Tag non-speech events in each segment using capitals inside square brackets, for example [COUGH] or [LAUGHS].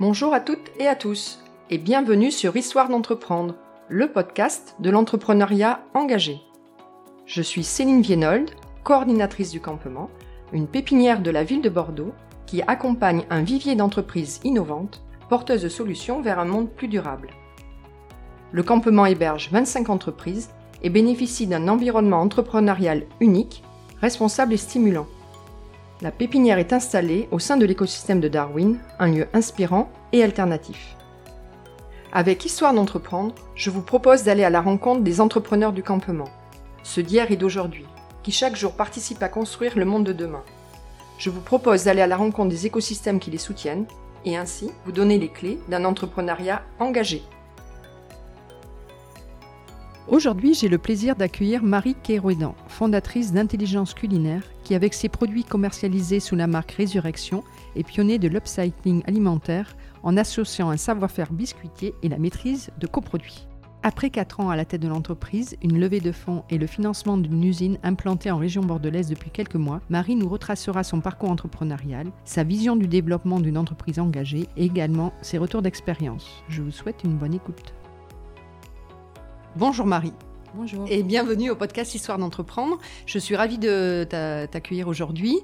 Bonjour à toutes et à tous et bienvenue sur Histoire d'entreprendre, le podcast de l'entrepreneuriat engagé. Je suis Céline Vienold, coordinatrice du campement, une pépinière de la ville de Bordeaux qui accompagne un vivier d'entreprises innovantes, porteuses de solutions vers un monde plus durable. Le campement héberge 25 entreprises et bénéficie d'un environnement entrepreneurial unique, responsable et stimulant. La pépinière est installée au sein de l'écosystème de Darwin, un lieu inspirant et alternatif. Avec Histoire d'entreprendre, je vous propose d'aller à la rencontre des entrepreneurs du campement, ceux d'hier et d'aujourd'hui, qui chaque jour participent à construire le monde de demain. Je vous propose d'aller à la rencontre des écosystèmes qui les soutiennent et ainsi vous donner les clés d'un entrepreneuriat engagé. Aujourd'hui, j'ai le plaisir d'accueillir Marie Kérouédan, fondatrice d'Intelligence Culinaire, qui, avec ses produits commercialisés sous la marque Résurrection, est pionnier de l'upcycling alimentaire en associant un savoir-faire biscuitier et la maîtrise de coproduits. Après 4 ans à la tête de l'entreprise, une levée de fonds et le financement d'une usine implantée en région bordelaise depuis quelques mois, Marie nous retracera son parcours entrepreneurial, sa vision du développement d'une entreprise engagée et également ses retours d'expérience. Je vous souhaite une bonne écoute. Bonjour Marie. Bonjour. Et bienvenue au podcast Histoire d'entreprendre. Je suis ravie de t'accueillir aujourd'hui.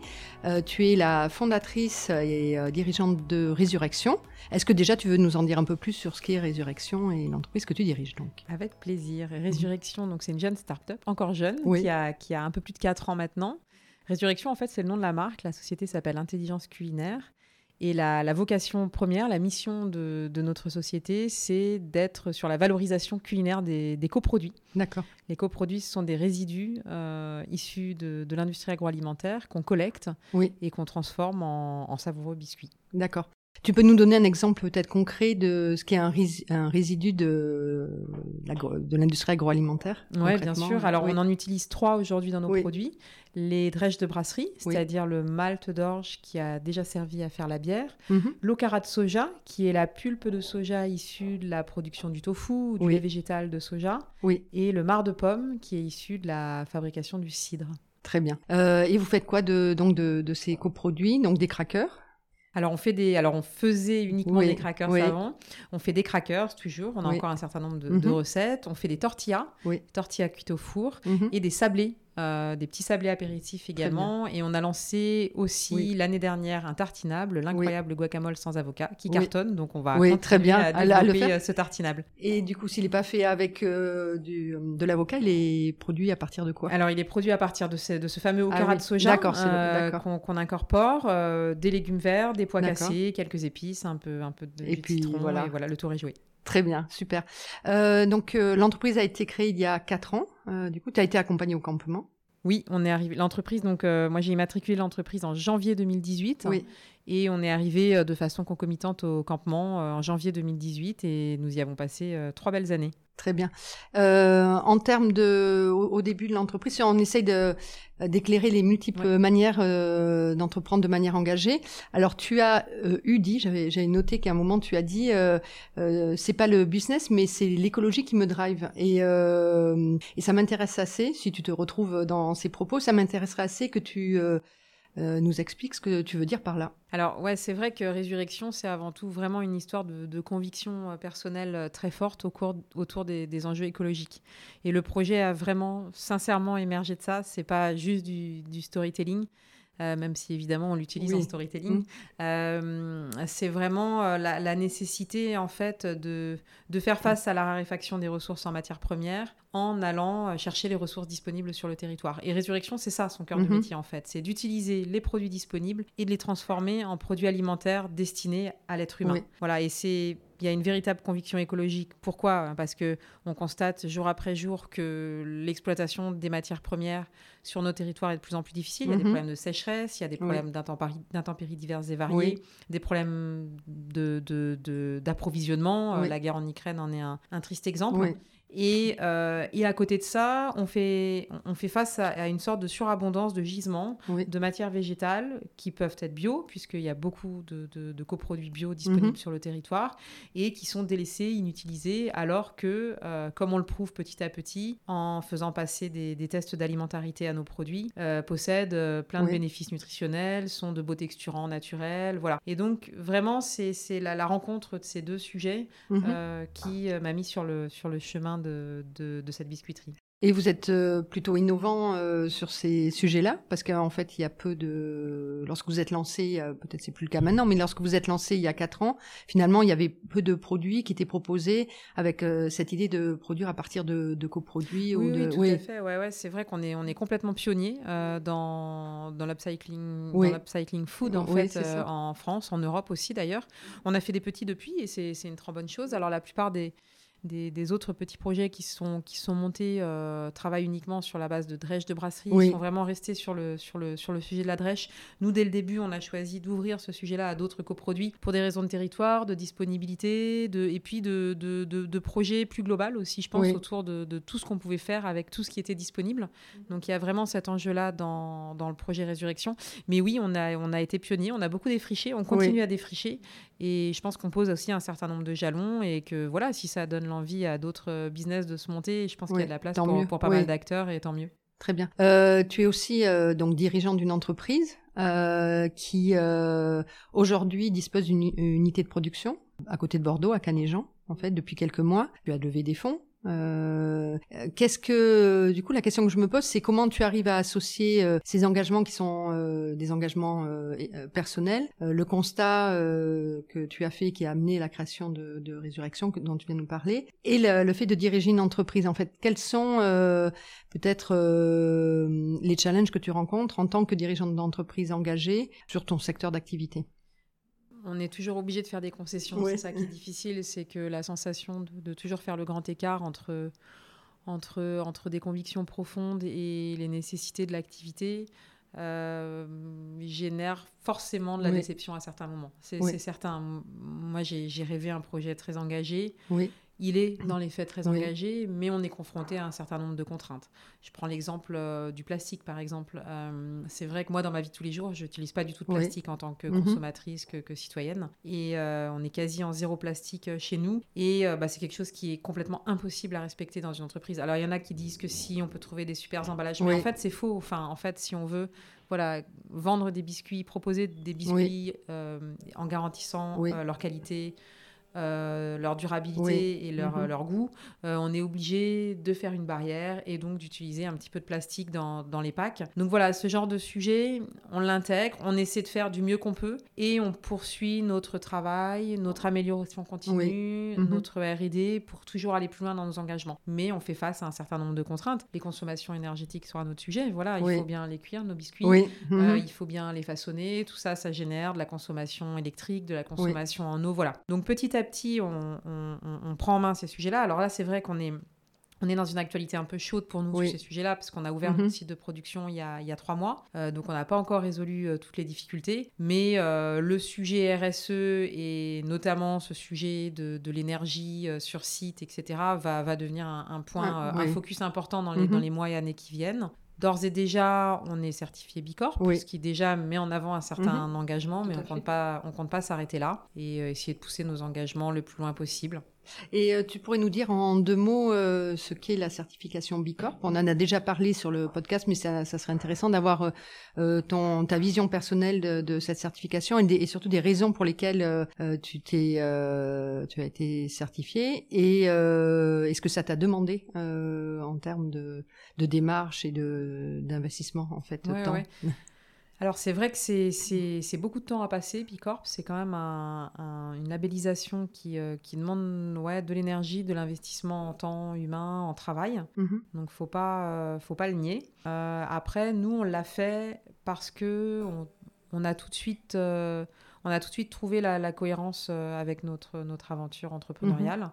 Euh, tu es la fondatrice et euh, dirigeante de Résurrection. Est-ce que déjà tu veux nous en dire un peu plus sur ce qu'est Résurrection et l'entreprise que tu diriges donc? Avec plaisir. Résurrection, donc c'est une jeune start-up, encore jeune, qui, a, qui a un peu plus de 4 ans maintenant. Résurrection, en fait, c'est le nom de la marque. La société s'appelle Intelligence Culinaire. Et la, vocation première, la mission de, notre société, c'est d'être sur la valorisation culinaire des, coproduits. D'accord. Les coproduits, ce sont des résidus euh, issus de, l'industrie agroalimentaire qu'on collecte et qu'on transforme en, en savoureux biscuits. D'accord. Tu peux nous donner un exemple peut-être concret de ce qu'est un, un, résidu de, de l'industrie agroalimentaire Oui, bien sûr. Alors, on en utilise trois aujourd'hui dans nos produits. Les drèches de brasserie, c'est-à-dire le malt d'orge qui a déjà servi à faire la bière. Mhm. L'ocara de soja, qui est la pulpe de soja issue de la production du tofu ou du lait végétal de soja. Et le marc de pomme, qui est issu de la fabrication du cidre. Très bien. Euh, et vous faites quoi de, donc de, de ces coproduits? Donc des crackers? Alors on fait des, alors on faisait uniquement des crackers avant. On fait des crackers toujours. On a encore un certain nombre de, mhm. recettes. On fait des tortillas, tortillas cuites au four mhm. et des sablés euh, des petits sablés apéritifs également. Et on a lancé aussi l'année dernière un tartinable, l'incroyable guacamole sans avocat, qui cartonne. Donc on va très bien. à développer euh, ce tartinable. Et du coup, s'il n'est pas fait avec euh, du, de l'avocat, il est produit à partir de quoi? Alors il est produit à partir de ce, de ce fameux okara ah de soja qu'on incorpore, des légumes verts, des pois cassés, quelques épices, un peu, un peu de et puis, citron, voilà. et voilà, le tour est joué. Très bien, super. donc l'entreprise a été créée il y a 4 ans. Euh, du coup, tu as été accompagné au campement oui, on est arrivé. L'entreprise, donc euh, moi j'ai immatriculé l'entreprise en janvier 2018. Oui. Et on est arrivé euh, de façon concomitante au campement en janvier 2018 et nous y avons passé trois belles années. Très bien. Euh, en termes de, au, début de l'entreprise, on essaye de d'éclairer les multiples manières euh, d'entreprendre de manière engagée. Alors, tu as euh, eu dit, j'avais j'avais noté qu'à un moment tu as dit, euh, euh, c'est pas le business, mais c'est l'écologie qui me drive. Et et ça m'intéresse assez. Si tu te retrouves dans ces propos, ça m'intéresserait assez que tu euh, nous explique ce que tu veux dire par là. Alors ouais, c'est vrai que Résurrection, c'est avant tout vraiment une histoire de, conviction euh, personnelle euh, très forte au cours, autour des, enjeux écologiques. Et le projet a vraiment sincèrement émergé de ça. C'est pas juste du storytelling. Euh, même si évidemment on l'utilise en storytelling. Mm. Euh, c'est vraiment euh, la, nécessité en fait de, de faire face à la raréfaction des ressources en matière première en allant chercher les ressources disponibles sur le territoire. Et Résurrection, c'est ça son cœur de mm-hmm. métier en fait, c'est d'utiliser les produits disponibles et de les transformer en produits alimentaires destinés à l'être humain. Voilà, et c'est il y a une véritable conviction écologique. Pourquoi? Parce que on constate jour après jour que l'exploitation des matières premières sur nos territoires est de plus en plus difficile. Il y a des mhm. problèmes de sécheresse, il y a des problèmes d'intempéries diverses et variées, des problèmes d'approvisionnement. De, euh, La guerre en Ukraine en est un, triste exemple. Et, euh, et, à côté de ça, on fait, on fait face à, une sorte de surabondance de gisements de matières végétales qui peuvent être bio, puisqu'il y a beaucoup de, de, coproduits bio disponibles mhm. sur le territoire, et qui sont délaissés, inutilisés, alors que, euh, comme on le prouve petit à petit, en faisant passer des, des tests d'alimentarité à nos produits, euh, possèdent plein de bénéfices nutritionnels, sont de beaux texturants naturels, voilà. Et donc, vraiment, c'est la, la, rencontre de ces deux sujets mhm. qui m'a mis sur le, sur le chemin de, de, cette biscuiterie. Et vous êtes euh, plutôt innovant euh, sur ces sujets-là? Parce qu'en fait, il y a peu de. Lorsque vous êtes lancé, peut-être c'est plus le cas maintenant, mais lorsque vous êtes lancé il y a quatre ans, finalement, il y avait peu de produits qui étaient proposés avec euh, cette idée de produire à partir de, de coproduits oui, ou de. Oui, tout à fait. Ouais, ouais, c'est vrai qu'on est on est complètement pionnier dans dans l'upcycling dans l'upcycling food en fait en France, en Europe aussi d'ailleurs. On a fait des petits depuis et c'est une très bonne chose. Alors la plupart des des, autres petits projets qui sont, qui sont montés euh, travaillent uniquement sur la base de drèche de brasserie. Ils sont vraiment restés sur le, sur, le, sur le sujet de la drèche. Nous, dès le début, on a choisi d'ouvrir ce sujet-là à d'autres coproduits pour des raisons de territoire, de disponibilité, de, et puis de, de, de, projets plus global aussi, je pense, autour de, de, tout ce qu'on pouvait faire avec tout ce qui était disponible. Donc il y a vraiment cet enjeu-là dans, dans, le projet Résurrection. Mais oui, on a, on a été pionnier, on a beaucoup défriché, on continue à défricher. Et je pense qu'on pose aussi un certain nombre de jalons et que voilà, si ça donne l'envie à d'autres euh, business de se monter, je pense qu'il y a de la place pour, pour, pas mal d'acteurs et tant mieux. Très bien. Euh, tu es aussi euh, donc dirigeant d'une entreprise qui aujourd'hui dispose d'une unité de production à côté de Bordeaux, à Canéjan, en fait, depuis quelques mois. Tu as levé des fonds euh, Qu'est-ce que, du coup, la question que je me pose, c'est comment tu arrives à associer euh, ces engagements qui sont euh, des engagements euh, personnels, le constat que tu as fait qui a amené la création de, de Résurrection dont tu viens de nous parler, et le, le, fait de diriger une entreprise. En fait, quels sont peut-être les challenges que tu rencontres en tant que dirigeant d'entreprise engagé sur ton secteur d'activité? On est toujours obligé de faire des concessions. C'est ça qui est difficile, c'est que la sensation de, toujours faire le grand écart entre, entre, entre des convictions profondes et les nécessités de l'activité euh, génère forcément de la déception à certains moments. C'est certain. Moi, j'ai rêvé un projet très engagé. Oui. Il est dans les faits très engagé, mais on est confronté à un certain nombre de contraintes. Je prends l'exemple euh, du plastique, par exemple. Euh, c'est vrai que moi, dans ma vie de tous les jours, je n'utilise pas du tout de plastique en tant que mhm. consommatrice, que, citoyenne. Et euh, on est quasi en zéro plastique chez nous. Et bah, c'est quelque chose qui est complètement impossible à respecter dans une entreprise. Alors, il y en a qui disent que si, on peut trouver des super emballages. Mais en fait, c'est faux. Enfin, en fait, si on veut voilà, vendre des biscuits, proposer des biscuits en garantissant leur qualité, euh, leur durabilité et leur, mhm. leur goût, euh, on est obligé de faire une barrière et donc d'utiliser un petit peu de plastique dans, dans, les packs. Donc voilà, ce genre de sujet, on l'intègre, on essaie de faire du mieux qu'on peut et on poursuit notre travail, notre amélioration continue, mhm. notre RD pour toujours aller plus loin dans nos engagements. Mais on fait face à un certain nombre de contraintes. Les consommations énergétiques sont un autre sujet. Voilà, il faut bien les cuire, nos biscuits. Euh, mhm. il faut bien les façonner. Tout ça, ça génère de la consommation électrique, de la consommation en eau. Voilà. Donc petit à petit, on, prend en main ces sujets-là. Alors là, c'est vrai qu'on est, on est dans une actualité un peu chaude pour nous sur ces sujets-là, parce qu'on a ouvert mm site de production il y a, trois mois. Euh, donc, on n'a pas encore résolu euh, toutes les difficultés. Mais euh, le sujet RSE, et notamment ce sujet de, l'énergie sur site, etc., va, va devenir un, point, un focus important dans les, dans mhm. les mois et années qui viennent. D'ores et déjà, on est certifié Bicorp, ce qui déjà met en avant un certain mhm. engagement, mais on ne compte pas, on compte pas s'arrêter là et euh, essayer de pousser nos engagements le plus loin possible. Et euh, tu pourrais nous dire en deux mots euh, ce qu'est la certification Bicorp On en a déjà parlé sur le podcast, mais ça, serait intéressant d'avoir euh, ton ta vision personnelle de, cette certification et, surtout des raisons pour lesquelles tu t'es tu as été certifié. Et est-ce que ça t'a demandé en termes de, de démarche et de d'investissement en fait ouais, temps [LAUGHS] alors c'est vrai que c'est beaucoup de temps à passer. Bicorp, c'est quand même une labellisation qui, euh, qui demande ouais, de l'énergie, de l'investissement en temps humain, en travail. Mhm. Donc faut pas, euh, faut pas le nier. Euh, après, nous, on l'a fait parce que on, a tout de suite, on a tout de suite trouvé la, cohérence avec notre, notre aventure entrepreneuriale. Mhm.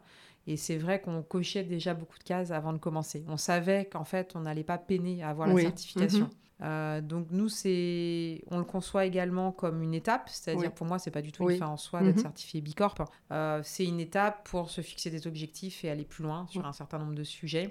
Et c'est vrai qu'on cochait déjà beaucoup de cases avant de commencer. On savait qu'en fait, on n'allait pas peiner à avoir Oui. la certification. Mhm. Euh, donc nous, c'est, on le conçoit également comme une étape, c'est-à-dire Oui. pour moi, c'est pas du tout Oui. une fin en soi d'être Mhm. certifié Bicorp. Euh, c'est une étape pour se fixer des objectifs et aller plus loin sur un certain nombre de sujets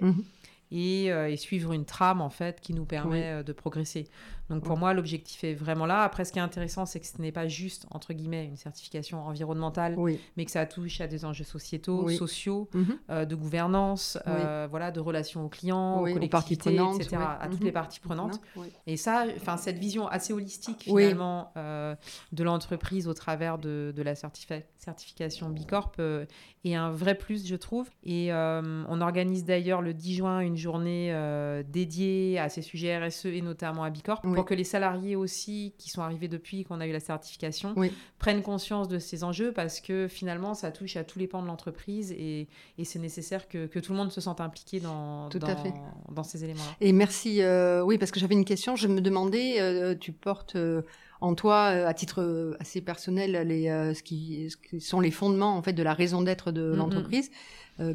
et, euh, et suivre une trame en fait qui nous permet Oui. euh, de progresser. Donc pour moi, l'objectif est vraiment là. Après, ce qui est intéressant, c'est que ce n'est pas juste entre guillemets une certification environnementale, Oui. mais que ça touche à des enjeux sociétaux, Oui. sociaux, Mhm. euh, de gouvernance, Oui. euh, voilà, de relations aux clients, aux collectivités, etc., à toutes Mhm. les parties prenantes. Et ça, enfin, cette vision assez holistique finalement euh, de l'entreprise au travers de, de la certifi- certification Bicorp euh, est un vrai plus, je trouve. Et euh, on organise d'ailleurs le 10 juin une journée euh, dédiée à ces sujets RSE et notamment à Bicorp Oui. Pour que les salariés aussi qui sont arrivés depuis qu'on a eu la certification prennent conscience de ces enjeux parce que finalement ça touche à tous les pans de l'entreprise et, et c'est nécessaire que, que tout le monde se sente impliqué dans, Tout dans, à fait. dans ces éléments-là. Et merci. euh, oui, parce que j'avais une question. Je me demandais, euh, tu portes euh, en toi, à titre assez personnel, les, ce, qui, ce qui sont les fondements en fait de la raison d'être de l'entreprise,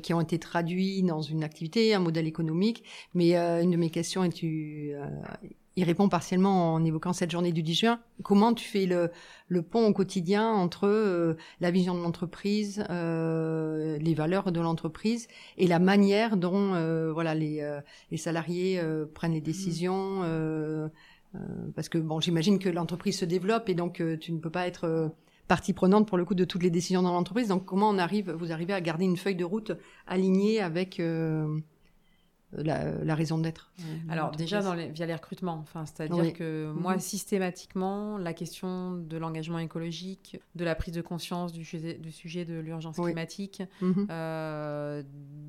qui ont été traduits dans une activité, un modèle économique. Mais euh, une de mes questions, et tu euh, y réponds partiellement en évoquant cette journée du 10 juin. Comment tu fais le, le pont au quotidien entre euh, la vision de l'entreprise, euh, les valeurs de l'entreprise et la manière dont euh, voilà les euh, les salariés euh, prennent les décisions euh, euh, parce que bon j'imagine que l'entreprise se développe et donc euh, tu ne peux pas être partie prenante pour le coup de toutes les décisions dans l'entreprise donc comment on arrive vous arrivez à garder une feuille de route alignée avec euh, la, la raison d'être Alors déjà dans les- via les recrutements, enfin, c'est-à-dire Oui. que moi Mhm. systématiquement la question de l'engagement écologique, de la prise de conscience du sujet, du sujet de l'urgence Oui. climatique, Mhm. euh,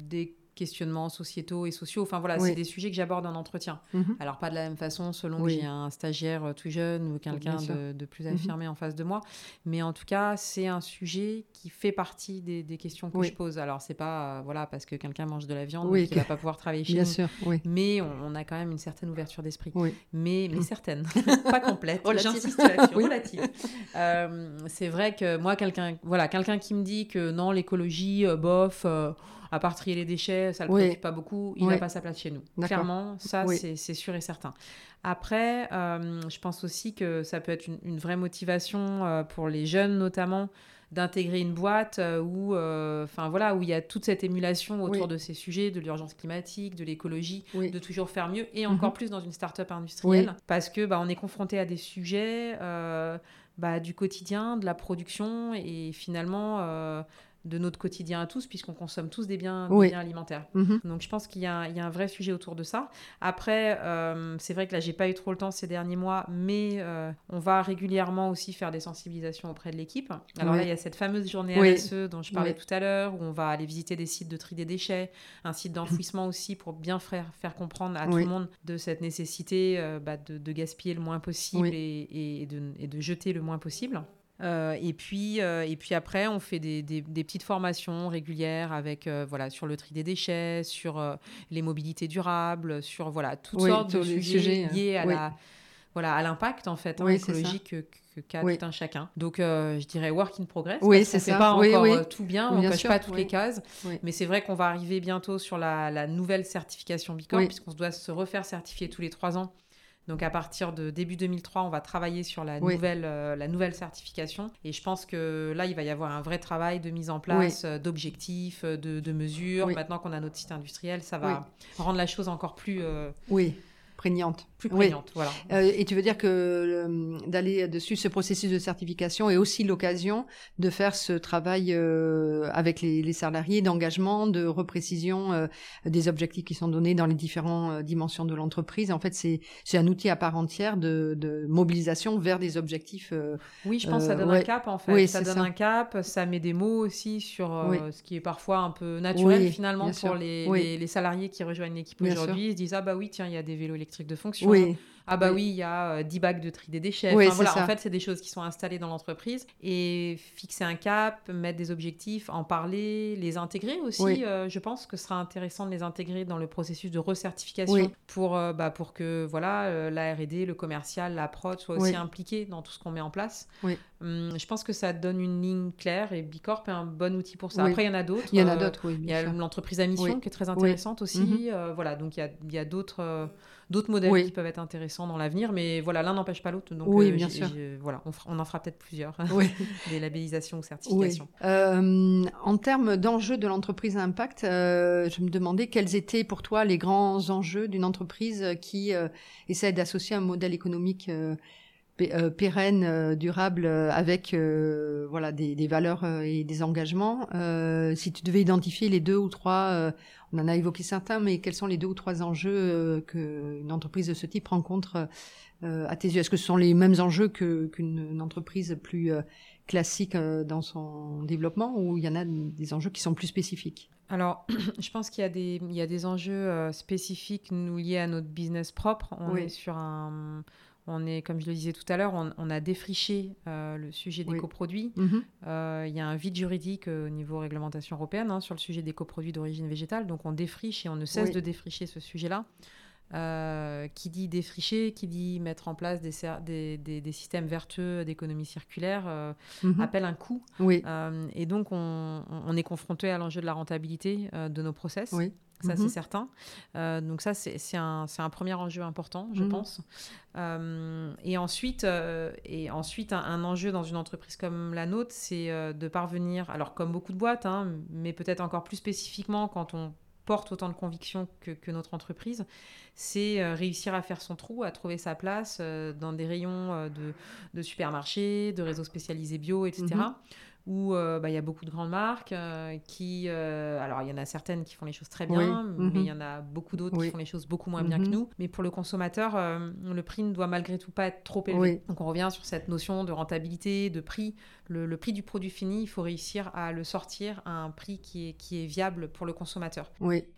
des questionnements sociétaux et sociaux, enfin voilà, Oui. c'est des sujets que j'aborde en entretien. Mhm. Alors pas de la même façon selon Oui. que j'ai un stagiaire euh, tout jeune ou quelqu'un de, de plus Mhm. affirmé en face de moi, mais en tout cas c'est un sujet qui fait partie des, des questions que Oui. je pose. Alors c'est pas euh, voilà parce que quelqu'un mange de la viande Oui, qu'il que- va pas pouvoir travailler chez bien nous. sûr oui Mais on, on a quand même une certaine ouverture d'esprit. Mais, mais Mm. certaine, [LAUGHS] pas complète. J'insiste là-dessus, [LAUGHS] relative. Euh, c'est vrai que moi, quelqu'un voilà, quelqu'un qui me dit que non, l'écologie, euh, bof, à part trier les déchets, ça le Oui. préoccupe pas beaucoup, il Oui. n'a pas sa place chez nous. Clairement, ça, Oui. c'est sûr et certain. Après, euh, je pense aussi que ça peut être une, une vraie motivation euh, pour les jeunes, notamment d'intégrer une boîte euh, où, euh, voilà, où il y a toute cette émulation autour Oui. de ces sujets, de l'urgence climatique, de l'écologie, oui de toujours faire mieux et Mhm. encore plus dans une start-up industrielle parce que bah, on est confronté à des sujets euh, bah, du quotidien, de la production et finalement euh, de notre quotidien à tous puisqu'on consomme tous des biens, des Oui. biens alimentaires. Mhm. Donc je pense qu'il y, a un- il y a un vrai sujet autour de ça. Après, euh, c'est vrai que là, j'ai pas eu trop le temps ces derniers mois, mais euh, on va régulièrement aussi faire des sensibilisations auprès de l'équipe. Alors Oui. là, il y a cette fameuse journée Oui. RSE dont je parlais tout à l'heure, où on va aller visiter des sites de tri des déchets, un site d'enfouissement aussi, pour bien faire, faire comprendre à tout le monde de cette nécessité euh, bah, de, de gaspiller le moins possible Oui. et, et de, et de jeter le moins possible. Euh, et, puis, euh, et puis après, on fait des, des- des petites formations régulières avec, euh, voilà, sur le tri des déchets, sur les mobilités durables, sur voilà, toutes Oui, sortes de sujets, euh, liés à oui. la voilà, à l'impact en fait hein, Oui, écologique que- que- qu'a tout un chacun. Donc je dirais work in progress. Oui, c'est ça. pas encore oui. tout bien, on Bien coche pas toutes les cases. Mais c'est vrai qu'on va arriver bientôt sur la, la nouvelle certification Oui. puisqu'on doit se refaire certifier tous les trois ans. Donc à partir de début 2003, on va travailler sur la, Oui. nouvelle, euh, la nouvelle certification. Et je pense que là, il va y avoir un vrai travail de mise en place, euh, d'objectifs, euh, de, de mesures. Oui. Maintenant qu'on a notre site industriel, ça va rendre la chose encore plus, euh, oui prégnante plus Oui. Voilà. Euh, et tu veux dire que euh, d'aller dessus ce processus de certification est aussi l'occasion de faire ce travail euh, avec les, les salariés d'engagement, de reprécision euh, des objectifs qui sont donnés dans les différentes dimensions de l'entreprise. En fait, c'est c'est un outil à part entière de, de mobilisation vers des objectifs. euh, Oui, je pense que ça donne ouais. un cap en fait. Oui, ça donne ça. un cap, ça met des mots aussi sur Oui. ce qui est parfois un peu naturel Oui, finalement pour les, les, les salariés qui rejoignent l'équipe aujourd'hui. Ils se disent Ah bah oui, tiens, il y a des vélos électriques de fonction. Oui, Ah bah Oui. oui, il y a euh, 10 bacs de tri des déchets. Oui, Enfin, c'est voilà, ça. en fait, c'est des choses qui sont installées dans l'entreprise. Et fixer un cap, mettre des objectifs, en parler, les intégrer aussi. Oui. euh, je pense que ce sera intéressant de les intégrer dans le processus de recertification pour, euh, bah, pour que voilà, euh, la R&D, le commercial, la prod soient aussi impliqués dans tout ce qu'on met en place. Hum, je pense que ça donne une ligne claire et Bicorp est un bon outil pour ça. Après, il y en a d'autres. Il y en a d'autres, oui. Il y a l'entreprise à mission qui est très intéressante aussi. Mhm. voilà, donc il y a, y a d'autres d'autres modèles qui peuvent être intéressants dans l'avenir, mais voilà, l'un n'empêche pas l'autre. Donc, oui, euh, bien sûr. voilà, on, en fera peut-être plusieurs, [LAUGHS] des labellisations ou certifications. Euh, en termes d'enjeux de l'entreprise à impact, euh, je me demandais quels étaient pour toi les grands enjeux d'une entreprise qui essaie d'associer un modèle économique pérenne, durable, avec voilà des, des valeurs et des engagements. si tu devais identifier les deux ou trois on en a évoqué certains, mais quels sont les deux ou trois enjeux euh, qu'une entreprise de ce type rencontre euh, à tes yeux? Est-ce que ce sont les mêmes enjeux qu'une entreprise plus euh, classique dans son développement ou il y en a des enjeux qui sont plus spécifiques? Alors, [CLEARS THROAT] je pense qu'il y, a des, il y a des enjeux spécifiques nous liés à notre business propre. On est sur un, on est, comme je le disais tout à l'heure, on, a défriché euh, le sujet des coproduits. Mhm. Euh, il y a un vide juridique euh, au niveau réglementation européenne hein, sur le sujet des coproduits d'origine végétale. Donc on défriche et on ne cesse de défricher ce sujet-là. Qui dit défricher, qui dit mettre en place des, des, systèmes vertueux d'économie circulaire, mhm. appelle un coût. et donc, on, on, est confronté à l'enjeu de la rentabilité de nos process. Oui ça c'est mhm. certain. Euh, donc ça c'est un, un, premier enjeu important, je mhm. pense. Euh, et ensuite, euh, et ensuite un, enjeu dans une entreprise comme la nôtre, c'est de parvenir, alors comme beaucoup de boîtes, hein, mais peut-être encore plus spécifiquement quand on porte autant de conviction que, que notre entreprise, c'est réussir à faire son trou, à trouver sa place dans des rayons de, de supermarchés, de réseaux spécialisés bio, etc où euh, bah, il y a beaucoup de grandes marques euh, qui... Euh, alors, il y en a certaines qui font les choses très bien, mais il y mhm. en a beaucoup d'autres qui font les choses beaucoup moins bien que mhm. nous. Mais pour le consommateur, le prix ne doit malgré tout pas être trop élevé. Donc, on revient sur cette notion de rentabilité, de prix. Le, prix du produit fini, il faut réussir à le sortir à un prix qui est, qui est viable pour le consommateur.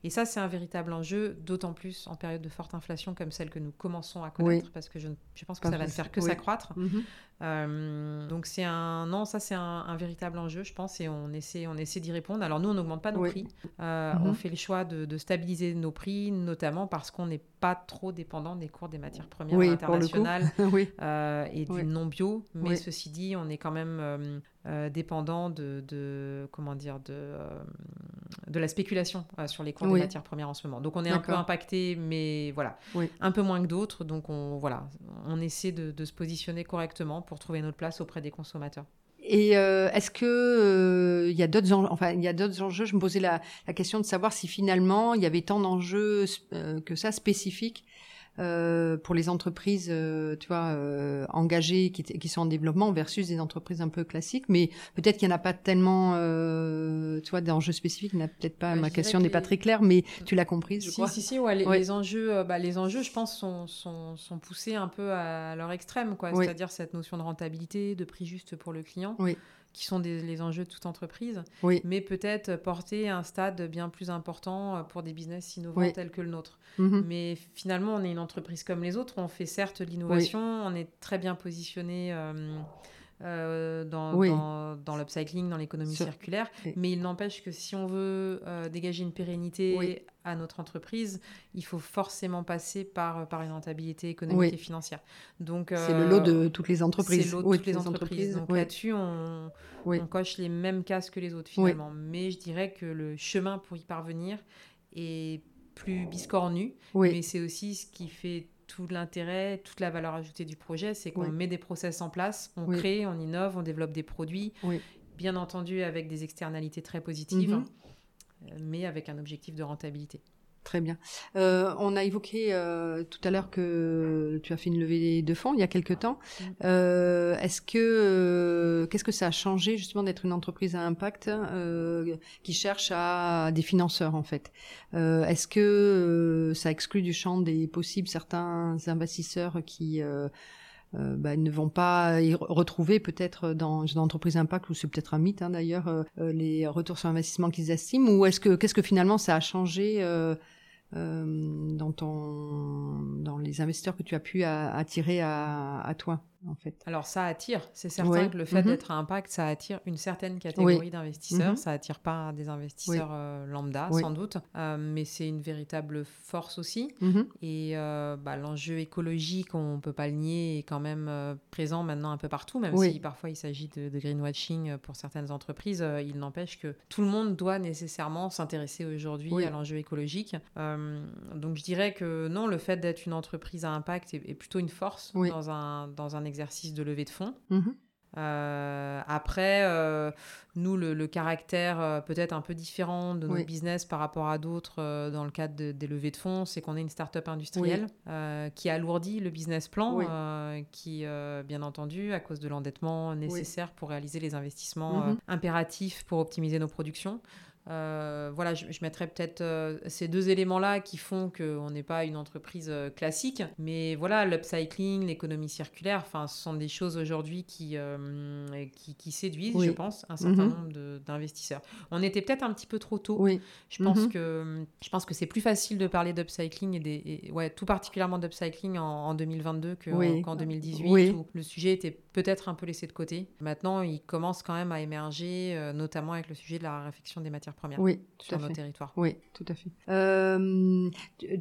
Et ça, c'est un véritable enjeu, d'autant plus en période de forte inflation comme celle que nous commençons à connaître, parce que je, je pense que ça va ne faire que s'accroître. Mhm. Euh, donc c'est un non, ça c'est un, véritable enjeu, je pense, et on essaie, on essaie d'y répondre. Alors nous, on n'augmente pas nos prix. Euh, on mhm. fait le choix de, stabiliser nos prix, notamment parce qu'on n'est pas trop dépendant des cours des matières premières internationales [LAUGHS] euh, et du non bio. Mais ceci dit, on est quand même dépendant de, comment dire de de la spéculation sur les cours des matières premières en ce moment. Donc on est un peu impacté, mais voilà, un peu moins que d'autres. Donc on voilà, on essaie de se positionner correctement pour trouver notre place auprès des consommateurs. Et euh, est-ce que euh, il y a d'autres enfin il y a d'autres enjeux? Je me posais la, la, question de savoir si finalement il y avait tant d'enjeux euh, que ça spécifiques euh, pour les entreprises, euh, tu vois, euh, engagées qui, qui, sont en développement versus des entreprises un peu classiques. Mais peut-être qu'il n'y en a pas tellement, tu vois, d'enjeux spécifiques. Il n'y a peut-être pas. ma question n'est pas très claire, mais tu l'as comprise, je si, crois. Si, si, ouais, les, enjeux, bah, les enjeux, je pense, sont, sont, sont, poussés un peu à leur extrême, quoi. C'est-à-dire cette notion de rentabilité, de prix juste pour le client. Oui qui sont les enjeux de toute entreprise, oui. mais peut-être porter un stade bien plus important euh, pour des business innovants tels que le nôtre. Mhm. Mais finalement, on est une entreprise comme les autres, on fait certes l'innovation, on est très bien positionné. Euh, euh, dans, dans, l'upcycling, dans l'économie circulaire. Mais il n'empêche que si on veut euh, dégager une pérennité à notre entreprise, il faut forcément passer par, par une rentabilité économique et financière. Donc c'est le lot de toutes les entreprises. C'est le lot de toutes les entreprises. Donc là-dessus, on, on, coche les mêmes cases que les autres finalement. Mais je dirais que le chemin pour y parvenir est plus biscornu, mais c'est aussi ce qui fait tout l'intérêt, toute la valeur ajoutée du projet, c'est qu'on met des process en place, on crée, on innove, on développe des produits, bien entendu avec des externalités très positives, mhm. euh, mais avec un objectif de rentabilité. Très bien. Euh, on a évoqué euh, tout à l'heure que tu as fait une levée de fonds il y a quelque temps. Mm. Euh, est-ce que qu'est-ce que ça a changé justement d'être une entreprise à impact qui cherche à des financeurs en fait? Est-ce que ça exclut du champ des possibles certains investisseurs qui bah, ne vont pas y retrouver peut-être dans une entreprise impact ou c'est peut-être un mythe hein, d'ailleurs les retours sur investissement qu'ils estiment ou est-ce que qu'est-ce que finalement ça a changé euh, dans, ton, dans les investisseurs que tu as pu attirer à, toi en fait. Alors ça attire, c'est certain que le fait Mhm. d'être à impact, ça attire une certaine catégorie Oui. d'investisseurs. Mhm. Ça attire pas des investisseurs euh, lambda, Oui. sans doute, Euh, mais c'est une véritable force aussi. Mhm. Et euh, bah, l'enjeu écologique, on peut pas le nier, est quand même présent maintenant un peu partout, même si parfois il s'agit de, de greenwashing pour certaines entreprises. il n'empêche que tout le monde doit nécessairement s'intéresser aujourd'hui à l'enjeu écologique. Donc je dirais que non, le fait d'être une entreprise à impact est, est plutôt une force dans, un, dans un exercice de levée de fonds. Mhm. Euh, après, euh, nous, le, le caractère euh, peut-être un peu différent de notre Oui. business par rapport à d'autres dans le cadre de- des levées de fonds, c'est qu'on est une start-up industrielle qui alourdit le business plan, Oui. qui, bien entendu, à cause de l'endettement nécessaire pour réaliser les investissements Mhm. impératifs pour optimiser nos productions. Euh, voilà, je, je mettrais peut-être euh, ces deux éléments-là qui font qu'on n'est pas une entreprise euh, classique. Mais voilà, l'upcycling, l'économie circulaire, enfin, ce sont des choses aujourd'hui qui, qui, qui séduisent, Oui. je pense, un certain Mhm. nombre de- d'investisseurs. On était peut-être un petit peu trop tôt. Oui. Je pense Mhm. que je pense que c'est plus facile de parler d'upcycling et des et- ouais tout particulièrement d'upcycling en, en 2022 que en- Oui. qu'en 2018 Oui. où le sujet était peut-être un peu laissé de côté. Maintenant, il commence quand même à émerger, notamment avec le sujet de la réflexion des matières Oui, tout sur à nos fait. territoires. Oui, tout à fait. Euh,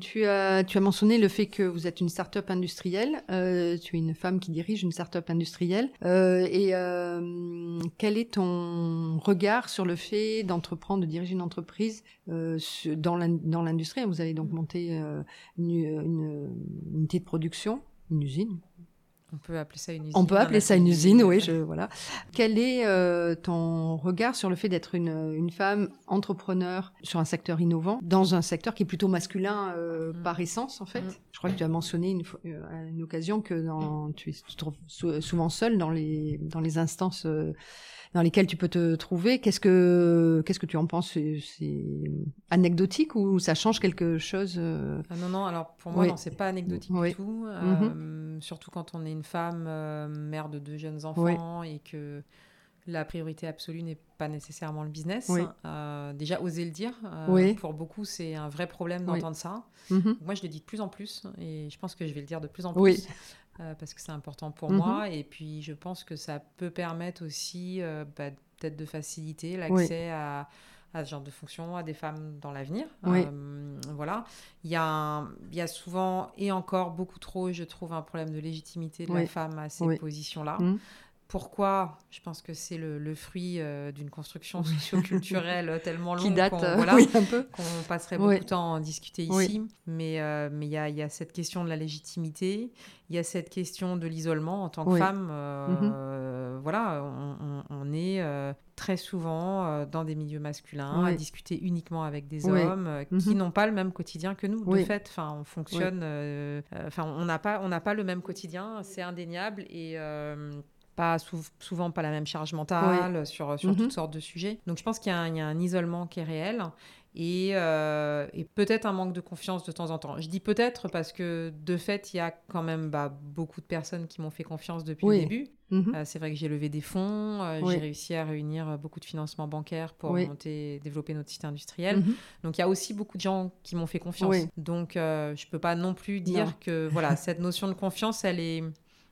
tu, as, tu as mentionné le fait que vous êtes une start-up industrielle. Euh, tu es une femme qui dirige une start-up industrielle. Euh, et euh, quel est ton regard sur le fait d'entreprendre, de diriger une entreprise euh, dans l'in- dans l'industrie? Vous avez donc monté euh, une, une unité de production, une usine. On peut appeler ça une usine. On peut appeler ça une usine, oui, je, voilà. Quel est euh, ton regard sur le fait d'être une, une femme entrepreneur sur un secteur innovant, dans un secteur qui est plutôt masculin euh, Mm. par essence, en fait? Mm. Je crois que tu as mentionné une, euh, à une occasion que dans, tu, te trouves sou- souvent seule dans les, dans les instances dans lesquelles tu peux te trouver. Qu'est-ce que, qu'est-ce que tu en penses? C'est anecdotique ou ça change quelque chose Ah non, non, alors pour moi, Oui. non, c'est pas anecdotique Oui. du tout. Euh, surtout quand on est une femme, euh, mère de deux jeunes enfants et que la priorité absolue n'est pas nécessairement le business. Oui. Euh, déjà, oser le dire. euh, Oui. Pour beaucoup, c'est un vrai problème d'entendre ça. mhm. Moi, je le dis de plus en plus et je pense que je vais le dire de plus en plus. parce que c'est important pour Mhm. moi et puis je pense que ça peut permettre aussi bah, peut-être de faciliter l'accès à, à ce genre de fonction à des femmes dans l'avenir. Oui. Euh, voilà. Il y, a un- il y a souvent et encore beaucoup trop, je trouve, un problème de légitimité de la femme à ces Oui. positions-là. Mhm. Pourquoi Je pense que c'est le, le fruit euh, d'une construction socio-culturelle tellement [LAUGHS] longue qui date qu'on- euh, voilà, oui, un peu. qu'on passerait beaucoup de temps à en discuter Oui. ici. Mais euh, mais il y, a, il y a cette question de la légitimité, il y a cette question de l'isolement en tant que femme. euh, Voilà, on, est euh, très souvent euh, dans des milieux masculins à discuter uniquement avec des hommes euh, qui Mhm. n'ont pas le même quotidien que nous. De fait, enfin, on fonctionne, euh, euh, enfin, on n'a pas, on n'a pas le même quotidien, c'est indéniable et euh, pas sou- souvent pas la même charge mentale sur, sur Mhm. toutes sortes de sujets. Donc je pense qu'il y, a un- il y a un isolement qui est réel et, euh, et peut-être un manque de confiance de temps en temps. Je dis peut-être parce que de fait, il y a quand même bah, beaucoup de personnes qui m'ont fait confiance depuis Oui. le début. Mhm. Euh, c'est vrai que j'ai levé des fonds, euh, Oui. j'ai réussi à réunir beaucoup de financements bancaires pour Oui. monter, développer notre site industriel. Mhm. Donc il y a aussi beaucoup de gens qui m'ont fait confiance. Donc je peux pas non plus dire Non. que voilà cette notion de confiance, elle est,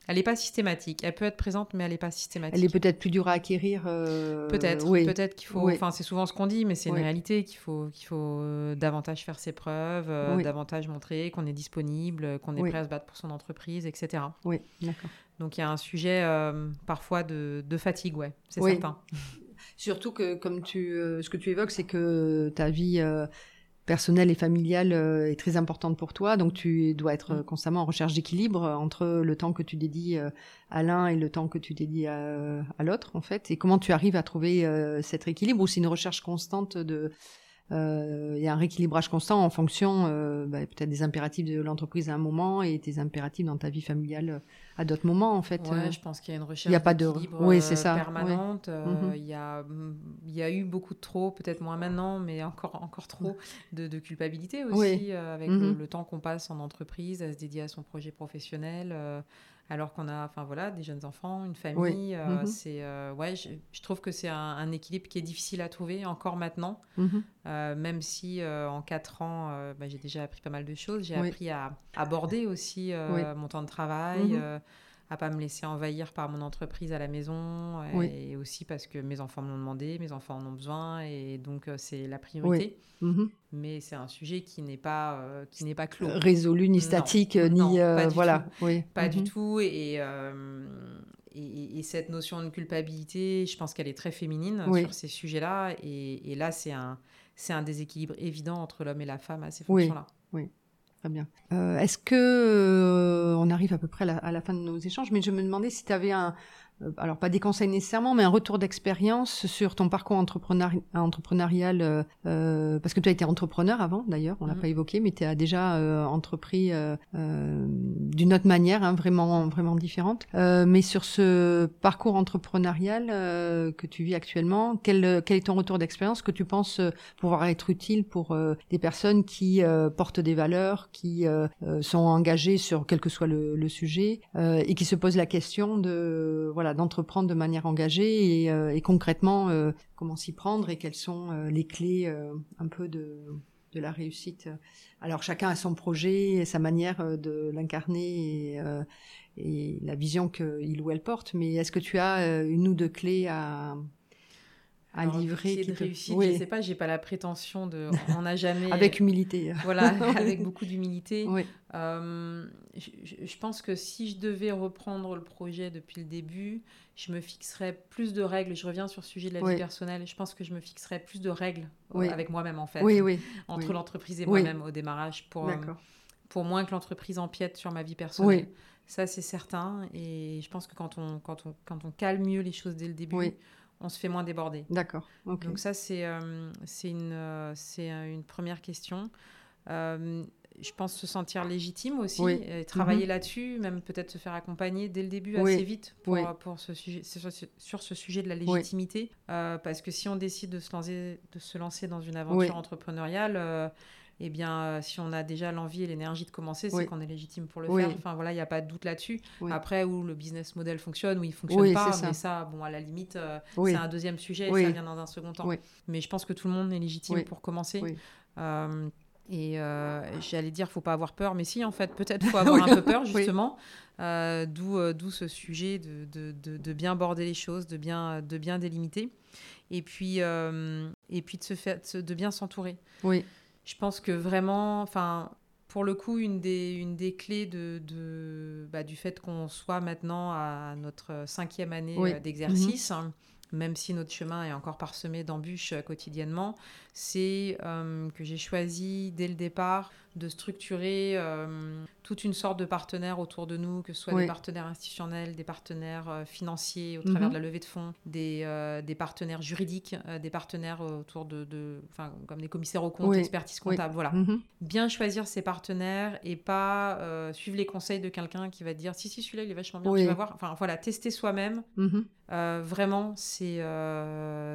elle est pas systématique. Elle peut être présente, mais elle est pas systématique. Elle est peut-être plus dure à acquérir. euh, Peut-être, oui. peut-être qu'il faut. Oui. Enfin, c'est souvent ce qu'on dit, mais c'est Oui. une réalité qu'il faut qu'il faut euh, davantage faire ses preuves, euh, davantage montrer qu'on est disponible, qu'on est prêt à se battre pour son entreprise, etc. Oui, d'accord. Donc il y a un sujet euh, parfois de, de fatigue, ouais, c'est certain. [LAUGHS] Surtout que, comme tu, ce que tu évoques, c'est que ta vie personnelle et familiale euh, est très importante pour toi, donc tu dois être euh, Mm. constamment en recherche d'équilibre euh, entre le temps que tu dédies euh, à l'un et le temps que tu dédies à, à l'autre, en fait. Et comment tu arrives à trouver euh, cet équilibre ou c'est une recherche constante de euh, il y a un rééquilibrage constant en fonction euh, bah, peut-être des impératifs de l'entreprise à un moment et tes impératifs dans ta vie familiale euh, à d'autres moments en fait. Ouais, euh. je pense qu'il y a une recherche il y a pas de- oui, euh, c'est ça, permanente. Euh, Mhm. Il y, a, mm, il y a eu beaucoup de trop, peut-être moins maintenant, mais encore, encore trop, de, de culpabilité aussi, Oui. euh, avec le, Mhm. le temps qu'on passe en entreprise, à se dédier à son projet professionnel. Alors qu'on a enfin voilà des jeunes enfants une famille euh, Mhm. c'est euh, ouais je, je trouve que c'est un, un équilibre qui est difficile à trouver encore maintenant Mhm. euh, même si en quatre ans, bah, j'ai déjà appris pas mal de choses. J'ai Oui. appris à aborder aussi Oui. mon temps de travail, Mhm. Euh, à pas me laisser envahir par mon entreprise à la maison et aussi parce que mes enfants me l'ont demandé, mes enfants en ont besoin et donc c'est la priorité. Mhm. Mais c'est un sujet qui n'est pas qui n'est pas clos. Résolu ni statique ni voilà. Oui. Pas du mhm. tout et et, cette notion de culpabilité, je pense qu'elle est très féminine sur ces sujets-là. Et, là, c'est un, c'est un déséquilibre évident entre l'homme et la femme à ces fonctions-là. Oui, bien. Euh, est-ce que euh, on arrive à peu près à la, fin de nos échanges, mais je me demandais si tu avais un, alors pas des conseils nécessairement, mais un retour d'expérience sur ton parcours entrepreneurial, euh, euh, parce que tu as été entrepreneur avant d'ailleurs, on l'a mhm. pas évoqué, mais tu as déjà entrepris d'une autre manière, hein, vraiment vraiment différente. mais sur ce parcours entrepreneurial que tu vis actuellement, quel, quel est ton retour d'expérience que tu penses pouvoir être utile pour des personnes qui portent des valeurs, qui sont engagées sur quel que soit le, le sujet et qui se posent la question de voilà d'entreprendre de manière engagée et, euh, concrètement euh, comment s'y prendre et quelles sont euh, les clés un peu de, la réussite. Alors chacun a son projet et sa manière de l'incarner et, et, la vision qu'il ou elle porte, mais est-ce que tu as une ou deux clés à, à livrer qui de réussite, oui. je sais pas, j'ai pas la prétention de on a jamais [LAUGHS] avec humilité. Voilà, [LAUGHS] avec beaucoup d'humilité. Oui. Euh, je, pense que si je devais reprendre le projet depuis le début, je me fixerais plus de règles. Je reviens sur le sujet de la vie personnelle. Je pense que je me fixerais plus de règles euh, avec moi-même en fait. Oui, oui. Entre l'entreprise et moi-même au démarrage pour euh, pour moins que l'entreprise empiète sur ma vie personnelle. Ça c'est certain. Et je pense que quand on quand on quand on calme mieux les choses dès le début on se fait moins déborder. D'accord. Donc ça, c'est euh, c'est une, euh, c'est une première question. Euh, je pense se sentir légitime aussi, et travailler mhm. là-dessus, même peut-être se faire accompagner dès le début assez vite pour, pour ce sujet, sur, ce sujet de la légitimité. parce que si on décide de se lancer, de se lancer dans une aventure entrepreneuriale, eh bien, euh, si on a déjà l'envie et l'énergie de commencer, c'est qu'on est légitime pour le faire. Enfin, voilà, il n'y a pas de doute là-dessus. Après, où le business model fonctionne, ou il fonctionne pas, ça. mais ça, bon, à la limite, euh, c'est un deuxième sujet, ça vient dans un second temps. Mais je pense que tout le monde est légitime pour commencer. Euh, et j'allais dire, faut pas avoir peur, mais si, en fait, peut-être faut [LAUGHS] avoir un peu peur, justement. D'où d'où ce sujet de, de, de, bien border les choses, de bien, de bien délimiter. Et puis, et puis de, se faire, de bien s'entourer. Oui je pense que vraiment, enfin, pour le coup, une des, une des clés de, de bah, du fait qu'on soit maintenant à notre cinquième année euh, d'exercice, hein, même si notre chemin est encore parsemé d'embûches euh, quotidiennement, c'est euh, que j'ai choisi dès le départ de structurer euh, toute une sorte de partenaires autour de nous, que ce soit des partenaires institutionnels, des partenaires euh, financiers au travers mhm. de la levée de fonds, des, euh, des partenaires juridiques, des partenaires autour de, de comme des commissaires aux comptes, expertise comptable, voilà. Mhm. Bien choisir ses partenaires et pas suivre les conseils de quelqu'un qui va dire si si celui-là il est vachement bien, tu vas voir. Enfin voilà, tester soi-même. Mhm. vraiment, c'est,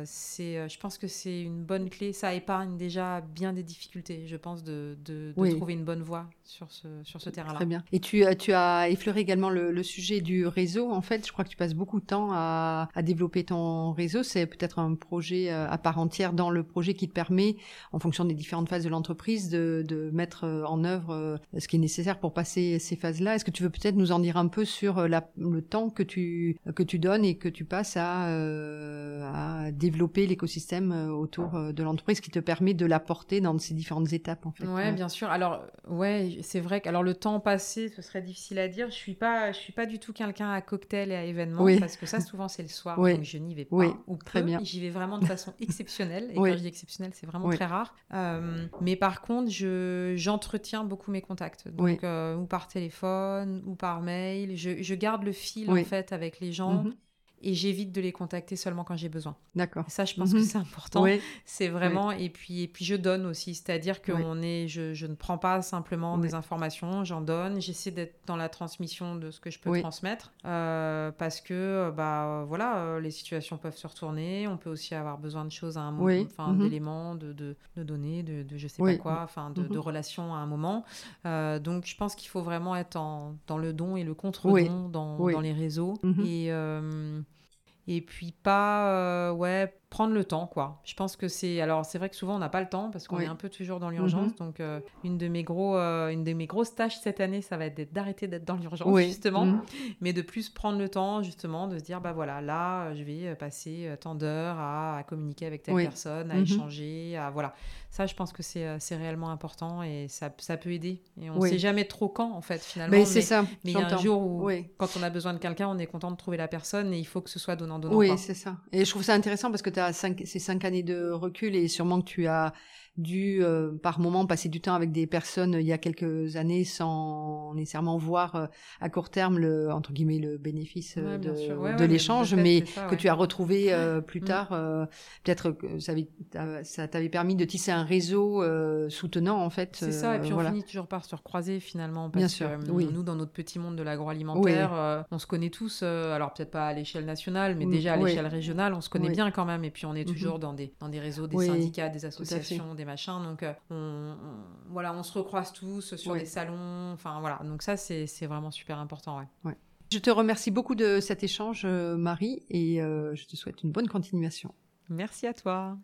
c'est, je pense que c'est une bonne clé. Ça épargne déjà bien des difficultés, je pense, de, de trouver une bonne voie sur ce, sur ce terrain-là. Très bien. Et tu, tu as effleuré également le, sujet du réseau. En fait, je crois que tu passes beaucoup de temps à, à développer ton réseau. C'est peut-être un projet euh, à part entière dans le projet qui te permet, en fonction des différentes phases de l'entreprise, de, de, mettre euh, en œuvre euh, ce qui est nécessaire pour passer ces phases-là. Est-ce que tu veux peut-être nous en dire un peu sur la, le temps que tu, que tu donnes et que tu passes à, à développer l'écosystème autour de l'entreprise qui te permet de l'apporter dans ces différentes étapes en fait? Ouais, bien sûr. Alors ouais, c'est vrai que alors le temps passé, ce serait difficile à dire. Je suis pas, je suis pas du tout quelqu'un à cocktail et à événements parce que ça souvent c'est le soir, donc je n'y vais pas ou très bien. J'y vais vraiment de façon [LAUGHS] exceptionnelle et quand je dis exceptionnelle, c'est vraiment très rare. Euh, mais par contre, je j'entretiens beaucoup mes contacts, donc euh, ou par téléphone ou par mail. Je, je garde le fil en fait avec les gens. Mhm et j'évite de les contacter seulement quand j'ai besoin. D'accord. Ça, je pense que mhm. c'est important. Oui. C'est vraiment et puis et puis je donne aussi, c'est-à-dire que on est, je, je, ne prends pas simplement des informations, j'en donne. J'essaie d'être dans la transmission de ce que je peux transmettre euh, parce que bah voilà, euh, les situations peuvent se retourner. On peut aussi avoir besoin de choses à un moment, enfin mhm. d'éléments, de, de, de, données, de, de je sais pas quoi, enfin de, de, mhm. relations à un moment. Euh, donc je pense qu'il faut vraiment être en, dans le don et le contre-don dans, dans les réseaux et et puis pas, euh, ouais, prendre le temps, quoi. Je pense que c'est. Alors, c'est vrai que souvent, on n'a pas le temps parce qu'on est un peu toujours dans l'urgence. Mhm. Donc, euh, une, de mes gros, euh, une de mes grosses tâches cette année, ça va être d'arrêter d'être dans l'urgence, justement. Mhm. Mais de plus prendre le temps, justement, de se dire, bah voilà, là, je vais passer tant d'heures à, communiquer avec telle personne, à mhm. échanger, à. Voilà. Ça, je pense que c'est réellement important et ça, ça peut aider. Et on ne sait jamais trop quand, en fait, finalement. Mais, c'est ça. Mais il y a un jour où, quand on a besoin de quelqu'un, on est content de trouver la personne et il faut que ce soit donnant-donnant. Oui, c'est ça. Et je trouve ça intéressant parce que ces cinq années de recul et sûrement que tu as dû euh, par moment passer du temps avec des personnes euh, il y a quelques années sans nécessairement voir euh, à court terme le entre guillemets le bénéfice de, l'échange mais que tu as retrouvé plus mm. tard peut-être que ça, ça t'avait permis de tisser un réseau soutenant en fait c'est ça et puis on finit toujours par se recroiser finalement parce Bien sûr, que nous dans notre petit monde de l'agroalimentaire on se connaît tous alors peut-être pas à l'échelle nationale mais déjà à l'échelle régionale on se connaît bien quand même et puis on est mm-hmm. toujours dans des dans des réseaux des syndicats des associations des machin. Donc, euh, on, voilà, on se recroise tous sur les salons. Enfin, voilà. Donc, ça, c'est vraiment super important. Ouais. Je te remercie beaucoup de cet échange, euh, Marie, et euh, je te souhaite une bonne continuation. Merci à toi.